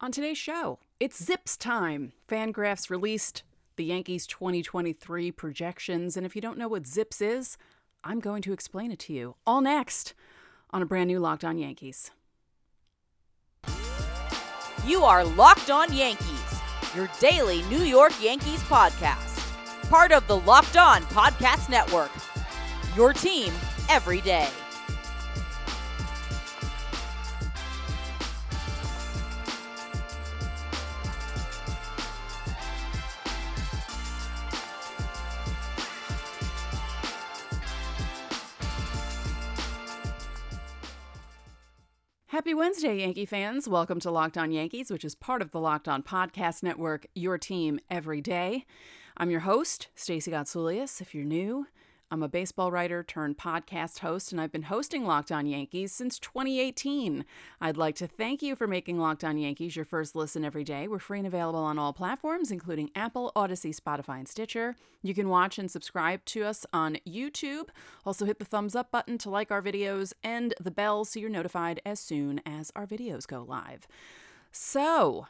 On today's show, it's Zips time. Fangraphs released the Yankees 2023 projections, and if you don't know what Zips is, I'm going to explain it to you. All next on a brand new Locked On Yankees. You are Locked On Yankees, your daily New York Yankees podcast. Part of the Locked On Podcast Network. Your team every day. Happy Wednesday, Yankee fans. Welcome to Locked On Yankees, which is part of the Locked On Podcast Network, your team every day. I'm your host, Stacey Gotsoulias. If you're new, I'm a baseball writer turned podcast host, and I've been hosting Locked On Yankees since 2018. I'd like to thank you for making Locked On Yankees your first listen every day. We're free and available on all platforms, including Apple, Odyssey, Spotify, and Stitcher. You can watch and subscribe to us on YouTube. Also, hit the thumbs up button to like our videos and the bell so you're notified as soon as our videos go live. So,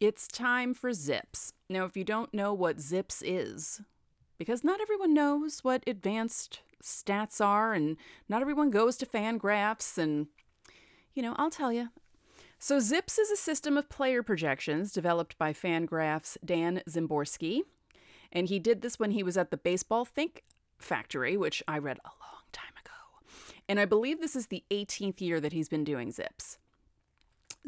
it's time for Zips. Now, if you don't know what Zips is, because not everyone knows what advanced stats are, and not everyone goes to Fangraphs, and, you know, I'll tell you. So, ZIPS is a system of player projections developed by Fangraphs' Dan Szymborski. And he did this when he was at the Baseball Think Factory, which I read a long time ago. And I believe this is the 18th year that he's been doing ZIPS.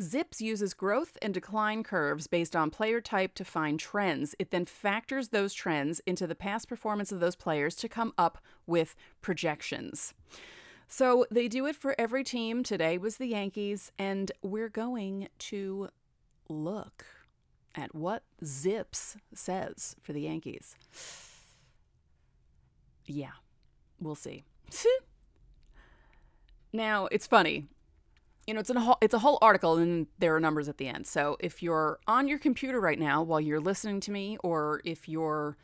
ZIPS uses growth and decline curves based on player type to find trends. It then factors those trends into the past performance of those players to come up with projections. So they do it for every team. Today was the Yankees, and we're going to look at what ZIPS says for the Yankees. Yeah, we'll see. now, it's funny you know, it's a whole, it's a whole article and there are numbers at the end. So if you're on your computer right now while you're listening to me, or if you're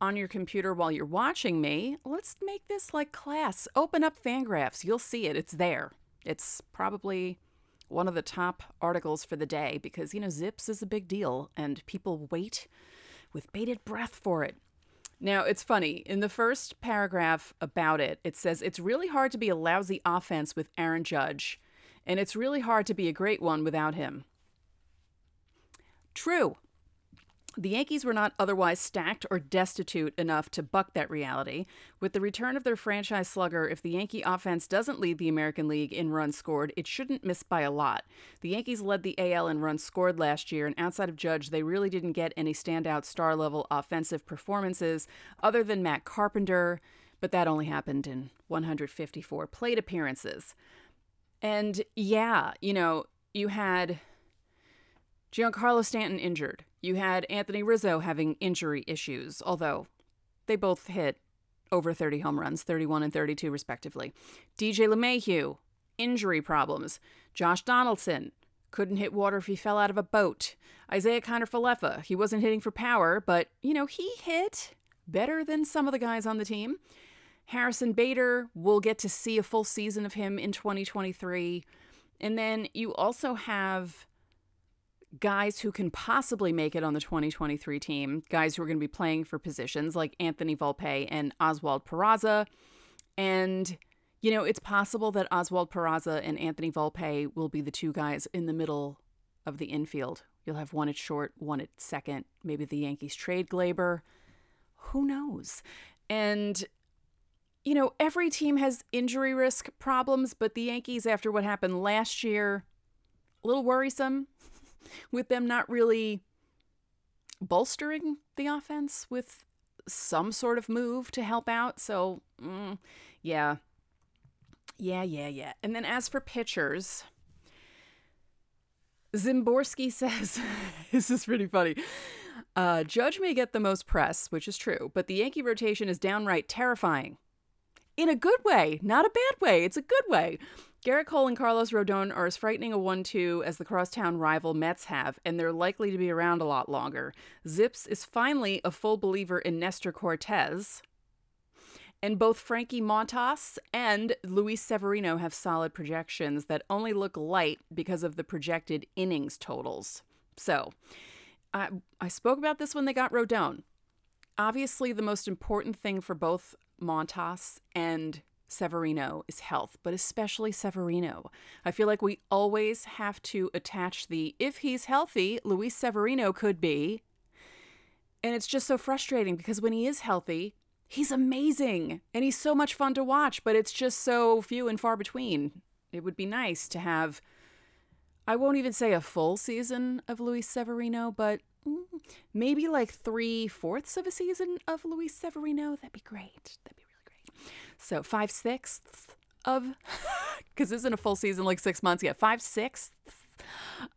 on your computer while you're watching me, let's make this like class. Open up Fangraphs. You'll see it. It's there. It's probably one of the top articles for the day because, you know, Zips is a big deal and people wait with bated breath for it. Now, it's funny. In the first paragraph about it, it says it's really hard to be a lousy offense with Aaron Judge and it's really hard to be a great one without him. True. The Yankees were not otherwise stacked or destitute enough to buck that reality. With the return of their franchise slugger, if the Yankee offense doesn't lead the American League in runs scored, it shouldn't miss by a lot. The Yankees led the AL in runs scored last year, and outside of Judge, they really didn't get any standout star level offensive performances other than Matt Carpenter, but that only happened in 154 plate appearances. And yeah, you know, you had Giancarlo Stanton injured. You had Anthony Rizzo having injury issues, although they both hit over 30 home runs, 31 and 32 respectively. DJ LeMahieu, injury problems. Josh Donaldson, couldn't hit water if he fell out of a boat. Isaiah Kiner-Falefa, he wasn't hitting for power, but, you know, he hit better than some of the guys on the team. Harrison Bader, we'll get to see a full season of him in 2023. And then you also have guys who can possibly make it on the 2023 team, guys who are going to be playing for positions like Anthony Volpe and Oswald Peraza. And, you know, it's possible that Oswald Peraza and Anthony Volpe will be the two guys in the middle of the infield. You'll have one at short, one at second. Maybe the Yankees trade Gleyber. Who knows? And you know, every team has injury risk problems, but the Yankees, after what happened last year, a little worrisome with them not really bolstering the offense with some sort of move to help out. So, mm, yeah. Yeah, yeah, yeah. And then as for pitchers, Szymborski says, this is pretty funny. Uh, Judge may get the most press, which is true, but the Yankee rotation is downright terrifying in a good way, not a bad way. It's a good way. Gerrit Cole and Carlos Rodon are as frightening a 1 2 as the crosstown rival Mets have, and they're likely to be around a lot longer. Zips is finally a full believer in Nestor Cortes, And both Frankie Montas and Luis Severino have solid projections that only look light because of the projected innings totals. So, I, I spoke about this when they got Rodon. Obviously, the most important thing for both Montas and Severino is health, but especially Severino. I feel like we always have to attach the if he's healthy, Luis Severino could be. And it's just so frustrating because when he is healthy, he's amazing and he's so much fun to watch, but it's just so few and far between. It would be nice to have, I won't even say a full season of Luis Severino, but maybe like three fourths of a season of Luis Severino. That'd be great. That'd be really great. so five sixths of, because this isn't a full season, like six months yet. Five sixths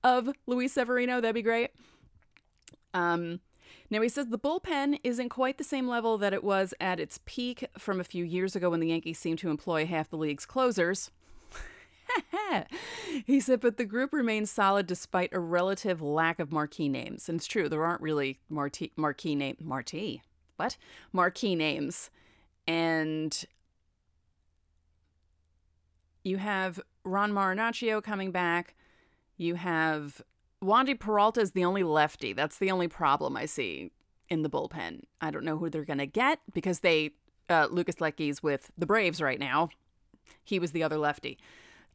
of Luis Severino. That'd be great. Um, now he says the bullpen isn't quite the same level that it was at its peak from a few years ago when the Yankees seemed to employ half the league's closers. he said, but the group remains solid despite a relative lack of marquee names. And it's true, there aren't really marquee, marquee name marquee. What? Marquee names. And you have Ron Marinaccio coming back. You have Wandy Peralta is the only lefty. That's the only problem I see in the bullpen. I don't know who they're going to get because they, uh, Lucas Luetge's with the Braves right now. He was the other lefty.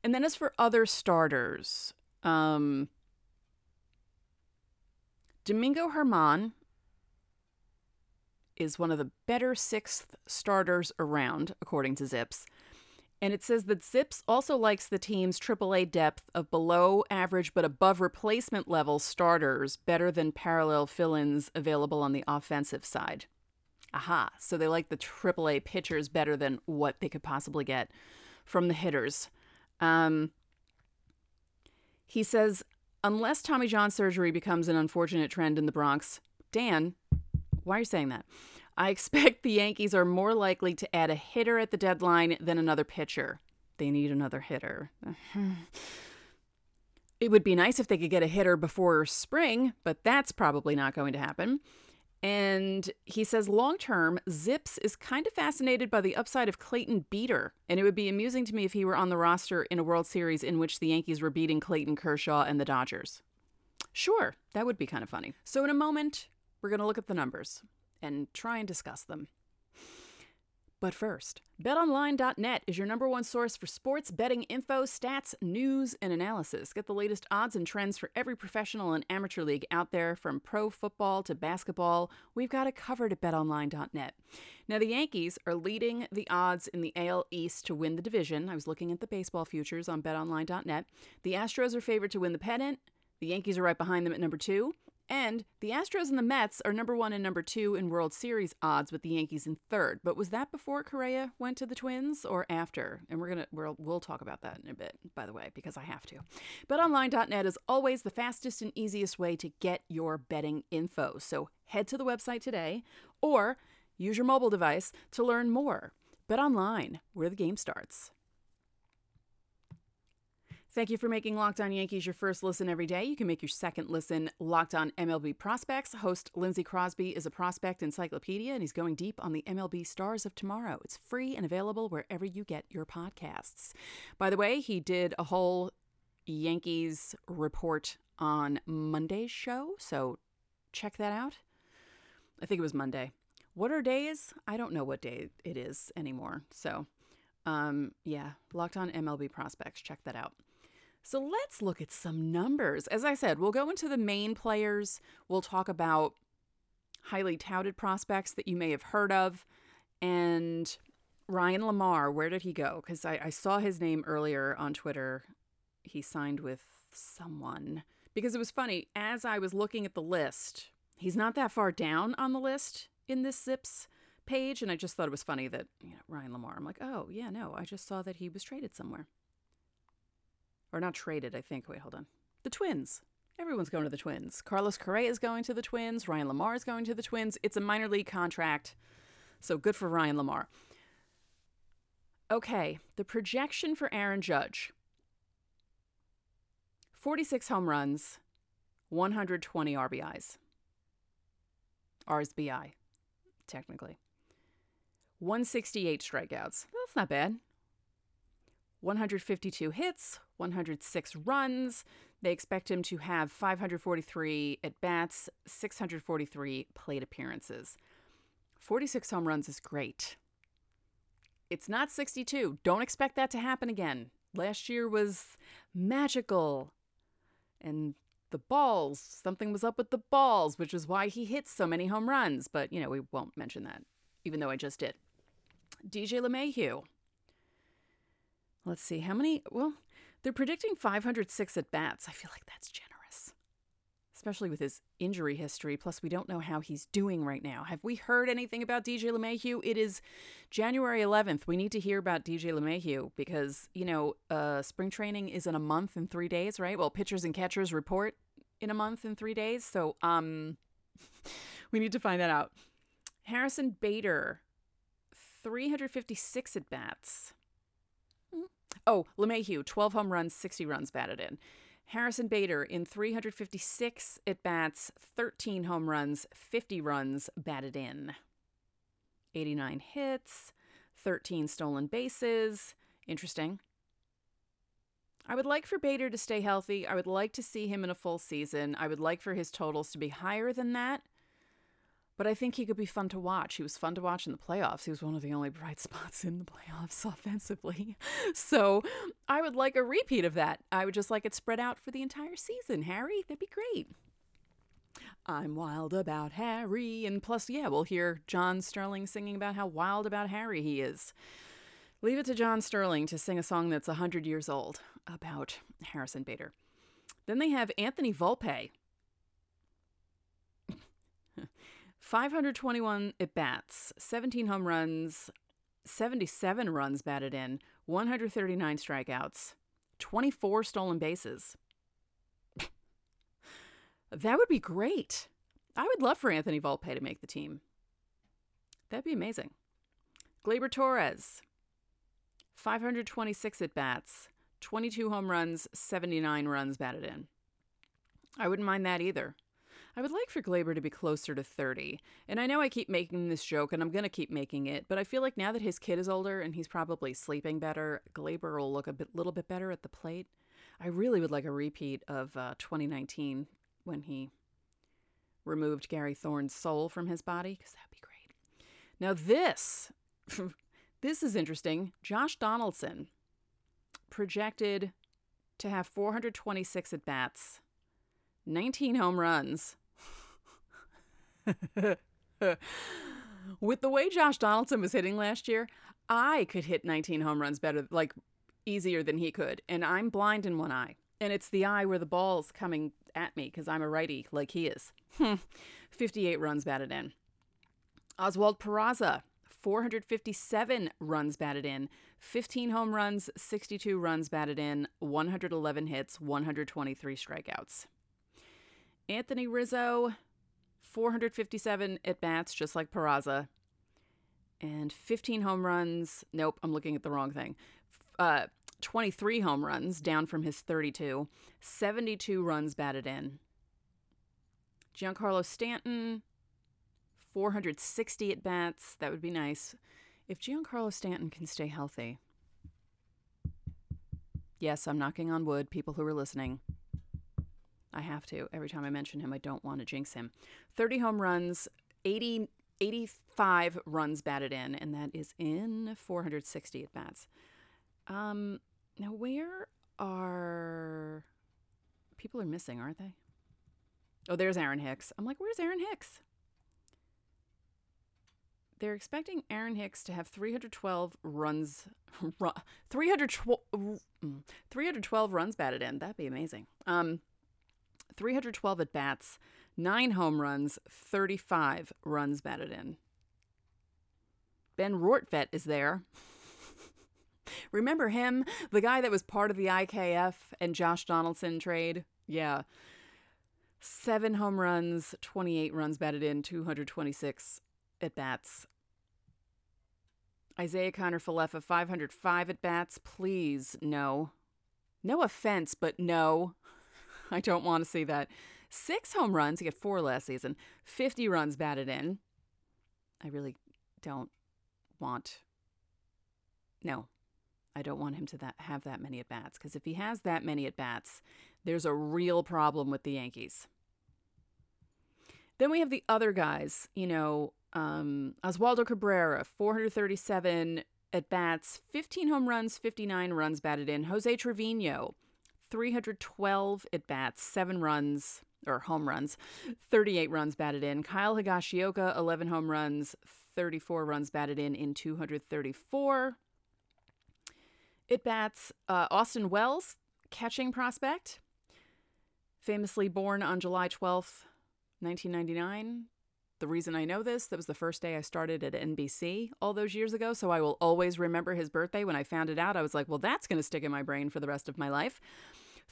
And then as for other starters, um, Domingo Germán is one of the better sixth starters around, according to Zips. And it says that Zips also likes the team's AAA depth of below average but above replacement level starters better than parallel fill ins available on the offensive side. Aha, so they like the AAA pitchers better than what they could possibly get from the hitters. Um, he says, unless Tommy John surgery becomes an unfortunate trend in the Bronx, Dan, why are you saying that? I expect the Yankees are more likely to add a hitter at the deadline than another pitcher. They need another hitter. it would be nice if they could get a hitter before spring, but that's probably not going to happen. And he says long term, Zips is kind of fascinated by the upside of Clayton Beeter. And it would be amusing to me if he were on the roster in a World Series in which the Yankees were beating Clayton Kershaw and the Dodgers. Sure, that would be kind of funny. So, in a moment, we're going to look at the numbers and try and discuss them. But first, betonline.net is your number one source for sports betting info, stats, news, and analysis. Get the latest odds and trends for every professional and amateur league out there, from pro football to basketball. We've got it covered at betonline.net. Now, the Yankees are leading the odds in the AL East to win the division. I was looking at the baseball futures on betonline.net. The Astros are favored to win the pennant. The Yankees are right behind them at number two. And the Astros and the Mets are number one and number two in World Series odds, with the Yankees in third. But was that before Correa went to the Twins or after? And we're gonna we'll, we'll talk about that in a bit, by the way, because I have to. BetOnline.net is always the fastest and easiest way to get your betting info. So head to the website today, or use your mobile device to learn more. BetOnline, where the game starts. Thank you for making Locked On Yankees your first listen every day. You can make your second listen Locked On MLB Prospects. Host Lindsey Crosby is a prospect encyclopedia, and he's going deep on the MLB stars of tomorrow. It's free and available wherever you get your podcasts. By the way, he did a whole Yankees report on Monday's show, so check that out. I think it was Monday. What are days? I don't know what day it is anymore. So, um, yeah, Locked On MLB Prospects. Check that out. So let's look at some numbers. As I said, we'll go into the main players. We'll talk about highly touted prospects that you may have heard of. And Ryan LaMarre, where did he go? Because I, I, saw his name earlier on Twitter. He signed with someone. Because it was funny, as I was looking at the list, he's not that far down on the list in this Zips page. And I just thought it was funny that, you know, Ryan LaMarre, I'm like, oh, yeah, no, I just saw that he was traded somewhere or not traded, I think. Wait, hold on. The Twins. Everyone's going to the Twins. Carlos Correa is going to the Twins. Ryan LaMarre is going to the Twins. It's a minor league contract. So good for Ryan LaMarre. Okay, the projection for Aaron Judge 46 home runs, 120 RBIs. RSBI, technically. 168 strikeouts. That's not bad. 152 hits, 106 runs. They expect him to have 543 at bats, 643 plate appearances. 46 home runs is great. It's not 62. Don't expect that to happen again. Last year was magical. And the balls, something was up with the balls, which is why he hit so many home runs. But, you know, we won't mention that, even though I just did. DJ LeMahieu. Let's see, how many? Well, they're predicting 506 at bats. I feel like that's generous, especially with his injury history. Plus, we don't know how he's doing right now. Have we heard anything about DJ LeMahieu? It is January 11th. We need to hear about DJ LeMahieu because, you know, uh, spring training is in a month and three days, right? Well, pitchers and catchers report in a month and three days. So, um, we need to find that out. Harrison Bader, 356 at bats. Oh, LeMahieu, 12 home runs, 60 runs batted in. Harrison Bader in 356 at bats, 13 home runs, 50 runs batted in. 89 hits, 13 stolen bases. Interesting. I would like for Bader to stay healthy. I would like to see him in a full season. I would like for his totals to be higher than that. But I think he could be fun to watch. He was fun to watch in the playoffs. He was one of the only bright spots in the playoffs offensively. So I would like a repeat of that. I would just like it spread out for the entire season, Harry. That'd be great. I'm wild about Harry. And plus, yeah, we'll hear John Sterling singing about how wild about Harry he is. Leave it to John Sterling to sing a song that's 100 years old about Harrison Bader. Then they have Anthony Volpe. 521 at bats, 17 home runs, 77 runs batted in, 139 strikeouts, 24 stolen bases. that would be great. I would love for Anthony Volpe to make the team. That'd be amazing. Gleyber Torres, 526 at bats, 22 home runs, 79 runs batted in. I wouldn't mind that either. I would like for Gleyber to be closer to 30. And I know I keep making this joke and I'm going to keep making it, but I feel like now that his kid is older and he's probably sleeping better, Gleyber will look a bit, little bit better at the plate. I really would like a repeat of uh, 2019 when he removed Gary Thorne's soul from his body because that'd be great. Now this this is interesting. Josh Donaldson projected to have 426 at bats, 19 home runs, With the way Josh Donaldson was hitting last year, I could hit 19 home runs better, like easier than he could. And I'm blind in one eye. And it's the eye where the ball's coming at me because I'm a righty like he is. 58 runs batted in. Oswald Peraza, 457 runs batted in, 15 home runs, 62 runs batted in, 111 hits, 123 strikeouts. Anthony Rizzo, 457 at bats, just like Peraza, and 15 home runs. Nope, I'm looking at the wrong thing. Uh, 23 home runs, down from his 32. 72 runs batted in. Giancarlo Stanton, 460 at bats. That would be nice. If Giancarlo Stanton can stay healthy. Yes, I'm knocking on wood, people who are listening. I have to. Every time I mention him, I don't want to jinx him. 30 home runs, 80, 85 runs batted in, and that is in 460 at bats. Um, now, where are people are missing, aren't they? Oh, there's Aaron Hicks. I'm like, where's Aaron Hicks? They're expecting Aaron Hicks to have 312 runs, 312, mm, 312 runs batted in. That'd be amazing. Um, 312 at bats, nine home runs, 35 runs batted in. Ben Rortvedt is there. Remember him? The guy that was part of the IKF and Josh Donaldson trade? Yeah. Seven home runs, 28 runs batted in, 226 at bats. Isaiah Kiner Falefa, 505 at bats. Please, no. No offense, but no. I don't want to see that. Six home runs. He got four last season. 50 runs batted in. I really don't want. No, I don't want him to that, have that many at bats because if he has that many at bats, there's a real problem with the Yankees. Then we have the other guys, you know, um, Oswaldo Cabrera, 437 at bats, 15 home runs, 59 runs batted in. Jose Trevino, 312 at bats, 7 runs, or home runs, 38 runs batted in. Kyle Higashioka, 11 home runs, 34 runs batted in in 234. It bats uh, Austin Wells, catching prospect, famously born on July 12th, 1999. The reason I know this, that was the first day I started at NBC all those years ago, so I will always remember his birthday. When I found it out, I was like, well, that's going to stick in my brain for the rest of my life.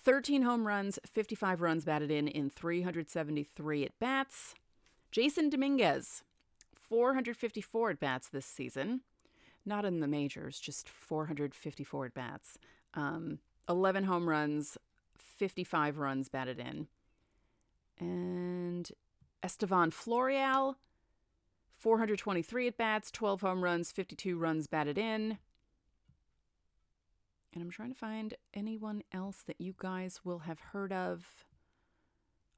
13 home runs, 55 runs batted in in 373 at bats. Jasson Dominguez, 454 at bats this season. Not in the majors, just 454 at bats. Um, 11 home runs, 55 runs batted in. And Estevan Florial, 423 at bats, 12 home runs, 52 runs batted in. And I'm trying to find anyone else that you guys will have heard of.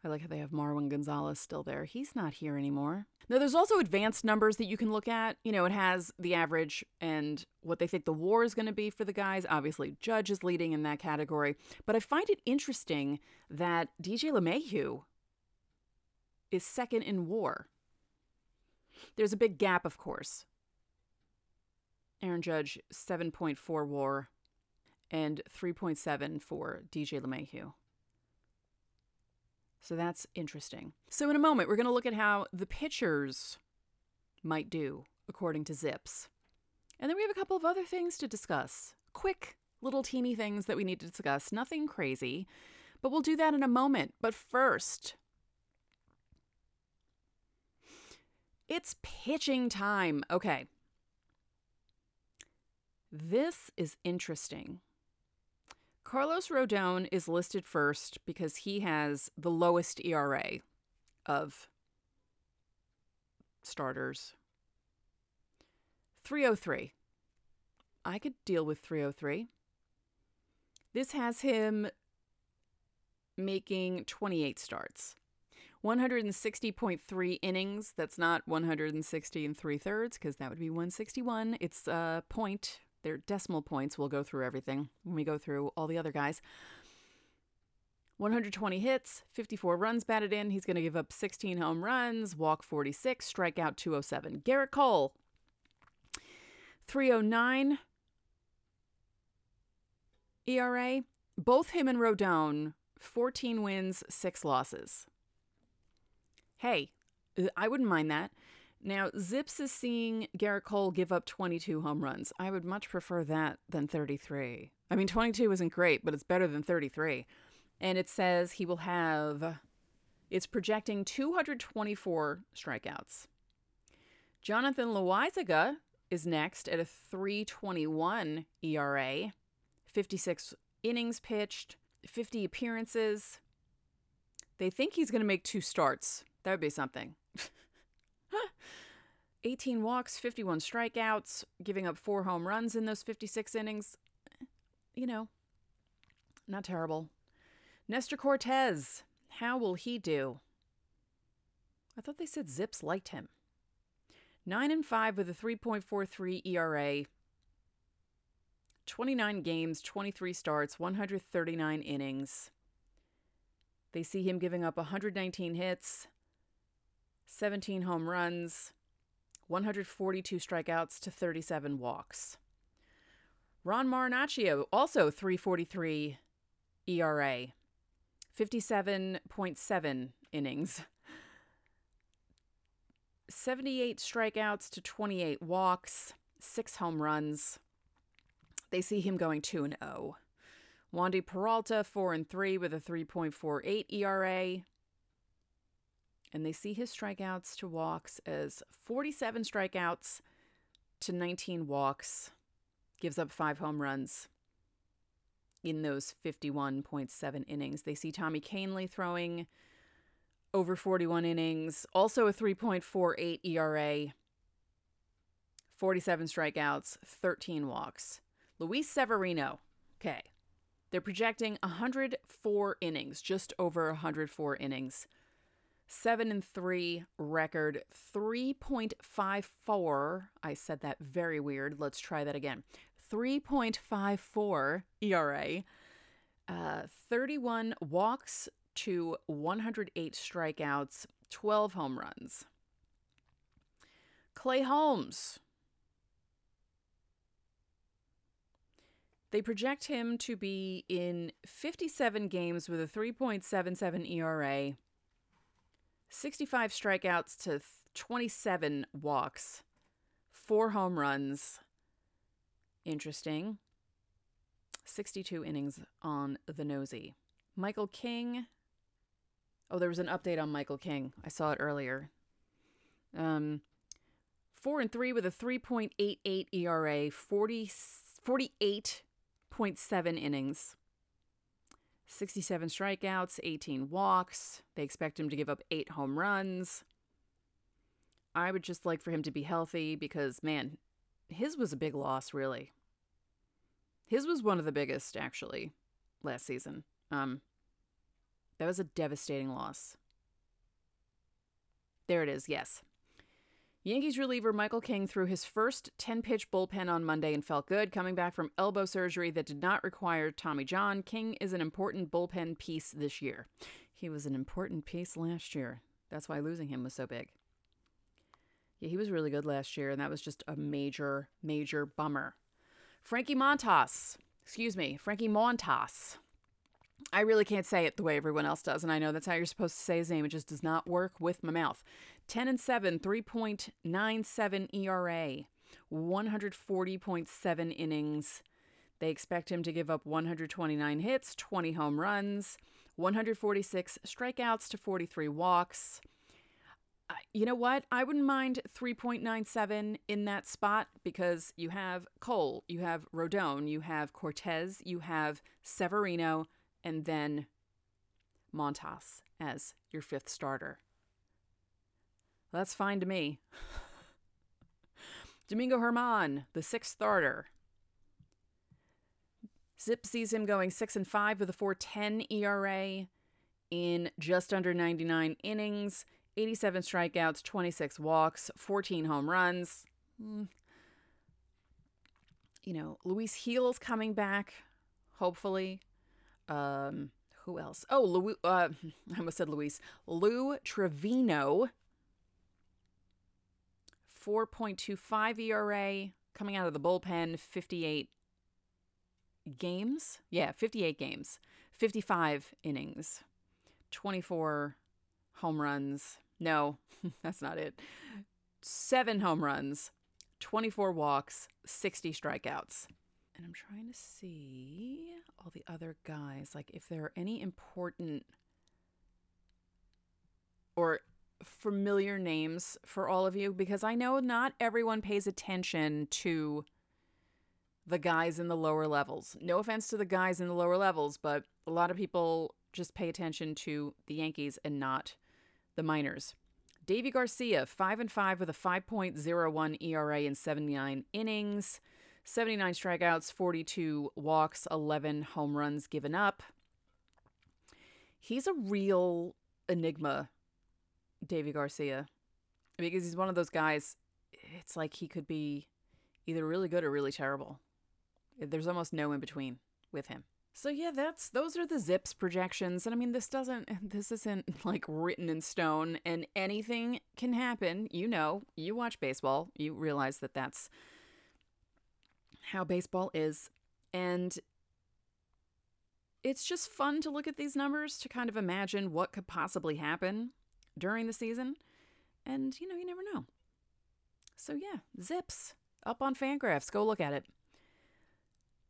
I like how they have Marwin Gonzalez still there. He's not here anymore. Now, there's also advanced numbers that you can look at. You know, it has the average and what they think the war is going to be for the guys. Obviously, Judge is leading in that category. But I find it interesting that DJ LeMahieu is second in war. There's a big gap, of course. Aaron Judge, 7.4 war and 3.7 for DJ LeMahieu. So that's interesting. So, in a moment, we're going to look at how the pitchers might do according to Zips. And then we have a couple of other things to discuss. Quick little teeny things that we need to discuss. Nothing crazy, but we'll do that in a moment. But first, it's pitching time. Okay. This is interesting Carlos Rodon is listed first because he has the lowest ERA of starters. 303. I could deal with 303. This has him making 28 starts. 160.3 innings. That's not 160 and three thirds because that would be 161. It's a point they're decimal points. We'll go through everything when we go through all the other guys. 120 hits, 54 runs batted in. He's going to give up 16 home runs, walk 46, strike out 207. Gerrit Cole, 309 ERA. Both him and Rodon, 14 wins, 6 losses. Hey, uh, I wouldn't mind that. Now, Zips is seeing Gerrit Cole give up 22 home runs. I would much prefer that than 33. I mean, 22 isn't great, but it's better than 33. And it says he will have, it's projecting 224 strikeouts. Jonathan Loaisiga is next at a 321 ERA, 56 innings pitched, 50 appearances. They think he's going to make two starts. That would be something. 18 walks, 51 strikeouts, giving up four home runs in those 56 innings. You know, not terrible. Nestor Cortes, how will he do? I thought they said Zips liked him. 9 and 5 with a 3.43 ERA. 29 games, 23 starts, 139 innings. They see him giving up 119 hits, 17 home runs, 142 strikeouts to 37 walks. Ron Marinaccio, also 343 ERA, 57.7 innings, 78 strikeouts to 28 walks, 6 home runs. They see him going 2 and 0. Wandy Peralta 4 and 3 with a 3.48 ERA, and they see his strikeouts to walks as 47 strikeouts to 19 walks, gives up five home runs in those 51.7 innings. They see Tommy Kahnle throwing over 41 innings, also a 3.48 ERA, 47 strikeouts, 13 walks. Luis Severino, okay. They're projecting 104 innings, just over 104 innings. 7 and 3 record, 3.54. I said that very weird. Let's try that again. 3.54 ERA. Uh, 31 walks to 108 strikeouts, 12 home runs. Clay Holmes. They project him to be in 57 games with a 3.77 ERA, 65 strikeouts to 27 walks, four home runs. Interesting. 62 innings on the nosy. Michael King. Oh, there was an update on Michael King. I saw it earlier. Um, four and three with a 3.88 ERA, 40, 48.7 innings, 67 strikeouts, 18 walks. They expect him to give up eight home runs. I would just like for him to be healthy because, man, his was a big loss, really. His was one of the biggest, actually, last season. Um, that was a devastating loss. There it is, yes. Yankees reliever Michael King threw his first 10 pitch bullpen on Monday and felt good. Coming back from elbow surgery that did not require Tommy John, King is an important bullpen piece this year. He was an important piece last year. That's why losing him was so big. Yeah, he was really good last year, and that was just a major, major bummer. Frankie Montas, excuse me, Frankie Montas. I really can't say it the way everyone else does, and I know that's how you're supposed to say his name. It just does not work with my mouth. 10 and 7, 3.97 ERA, 140.7 innings. They expect him to give up 129 hits, 20 home runs, 146 strikeouts to 43 walks. You know what? I wouldn't mind 3.97 in that spot because you have Cole, you have Rodon, you have Cortes, you have Severino, and then Montas as your fifth starter. That's fine to me. Domingo Germán, the sixth starter. Zip sees him going 6 and 5 with a 4.10 ERA in just under 99 innings, 87 strikeouts, 26 walks, 14 home runs. Mm. You know, Luis Gil's coming back, hopefully. Um, who else? Oh, Lou, uh, I almost said Luis. Lou Trivino, 4.25 ERA coming out of the bullpen, 58 games. Yeah, 58 games, 55 innings, 24 home runs. No, that's not it. Seven home runs, 24 walks, 60 strikeouts. And I'm trying to see all the other guys, like if there are any important or familiar names for all of you because I know not everyone pays attention to the guys in the lower levels. No offense to the guys in the lower levels, but a lot of people just pay attention to the Yankees and not the minors. Deivi Garcia, 5 and 5 with a 5.01 ERA in 79 innings, 79 strikeouts, 42 walks, 11 home runs given up. He's a real enigma Deivi Garcia because he's one of those guys. It's like he could be either really good or really terrible. There's almost no in between with him. So yeah, that's those are the Zips projections, and I mean this doesn't this isn't like written in stone, and anything can happen. You know, you watch baseball, you realize that that's how baseball is, and it's just fun to look at these numbers to kind of imagine what could possibly happen during the season. And, you know, you never know. So, yeah, Zips up on Fangraphs. Go look at it.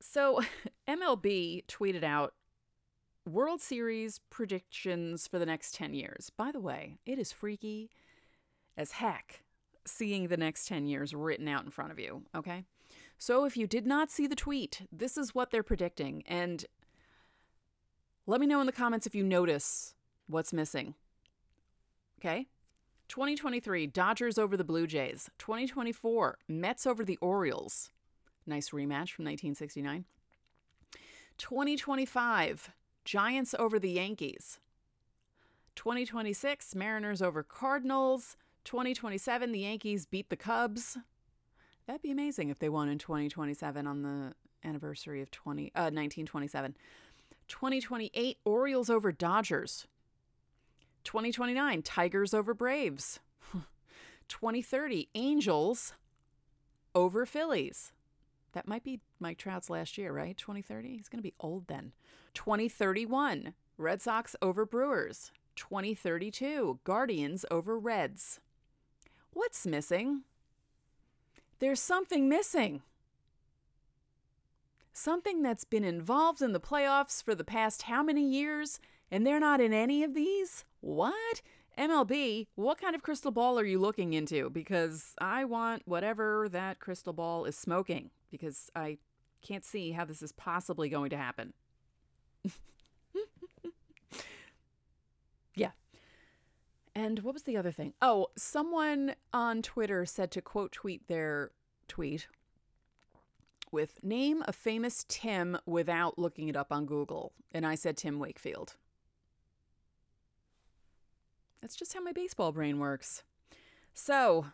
So, MLB tweeted out World Series predictions for the next 10 years. By the way, it is freaky as heck seeing the next 10 years written out in front of you, okay? So, if you did not see the tweet, this is what they're predicting. And let me know in the comments if you notice what's missing. Okay? 2023, Dodgers over the Blue Jays. 2024, Mets over the Orioles. Nice rematch from 1969. 2025, Giants over the Yankees. 2026, Mariners over Cardinals. 2027, the Yankees beat the Cubs. That'd be amazing if they won in 2027 on the anniversary of 20, uh, 1927. 2028, Orioles over Dodgers. 2029, Tigers over Braves. 2030, Angels over Phillies. That might be Mike Trout's last year, right? 2030? He's going to be old then. 2031, Red Sox over Brewers. 2032, Guardians over Reds. What's missing? There's something missing. Something that's been involved in the playoffs for the past how many years, and they're not in any of these? What? MLB, what kind of crystal ball are you looking into? Because I want whatever that crystal ball is smoking, because I can't see how this is possibly going to happen. yeah. And what was the other thing? Oh, someone on Twitter said to quote tweet their tweet with name a famous Tim without looking it up on Google. And I said Tim Wakefield. That's just how my baseball brain works. So,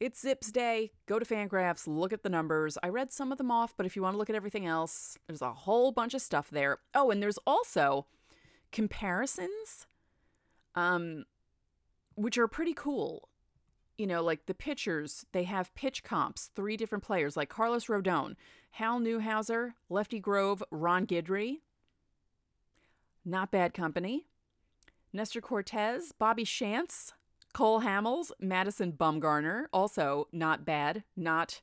it's Zips Day. Go to Fangraphs, look at the numbers. I read some of them off, but if you want to look at everything else, there's a whole bunch of stuff there. Oh, and there's also comparisons, um, which are pretty cool. You know, like the pitchers, they have pitch comps, three different players, like Carlos Rodon, Hal Newhouser, Lefty Grove, Ron Guidry. Not bad company. Nestor Cortes, Bobby Shantz, Cole Hamels, Madison Bumgarner, also not bad, not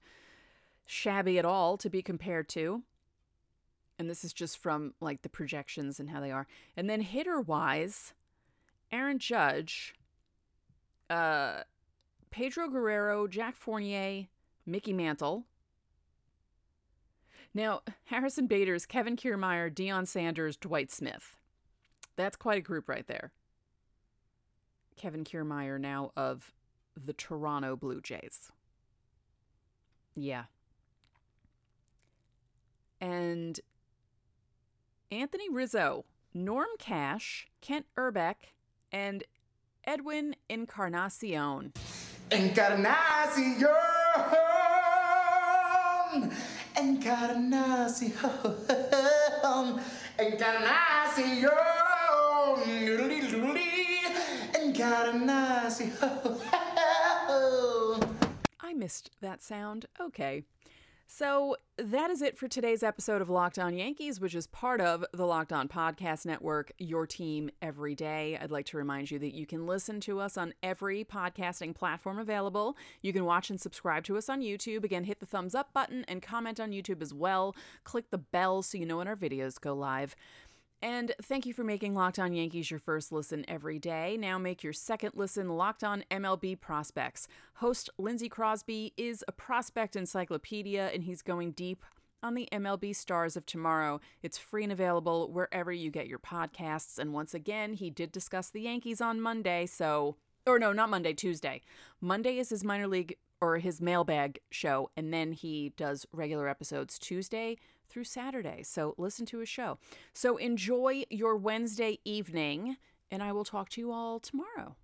shabby at all to be compared to. And this is just from like the projections and how they are. And then hitter wise, Aaron Judge, uh, Pedro Guerrero, Jack Fournier, Mickey Mantle. Now, Harrison Bader's Kevin Kiermaier, Deion Sanders, Dwight Smith. That's quite a group right there. Kevin Kiermaier now of the Toronto Blue Jays. Yeah. And Anthony Rizzo, Norm Cash, Kent Hrbek, and Edwin Encarnacion. Encarnacion! Encarnacion! Encarnacion! Encarnacion! I missed that sound. Okay. So that is it for today's episode of Locked On Yankees, which is part of the Locked On Podcast Network, your team every day. I'd like to remind you that you can listen to us on every podcasting platform available. You can watch and subscribe to us on YouTube. Again, hit the thumbs up button and comment on YouTube as well. Click the bell so you know when our videos go live. And thank you for making Locked On Yankees your first listen every day. Now make your second listen Locked On MLB Prospects. Host Lindsey Crosby is a prospect encyclopedia, and he's going deep on the MLB stars of tomorrow. It's free and available wherever you get your podcasts. And once again, he did discuss the Yankees on Monday, so. Or no, not Monday, Tuesday. Monday is his minor league or his mailbag show, and then he does regular episodes Tuesday through Saturday. So listen to his show. So enjoy your Wednesday evening, and I will talk to you all tomorrow.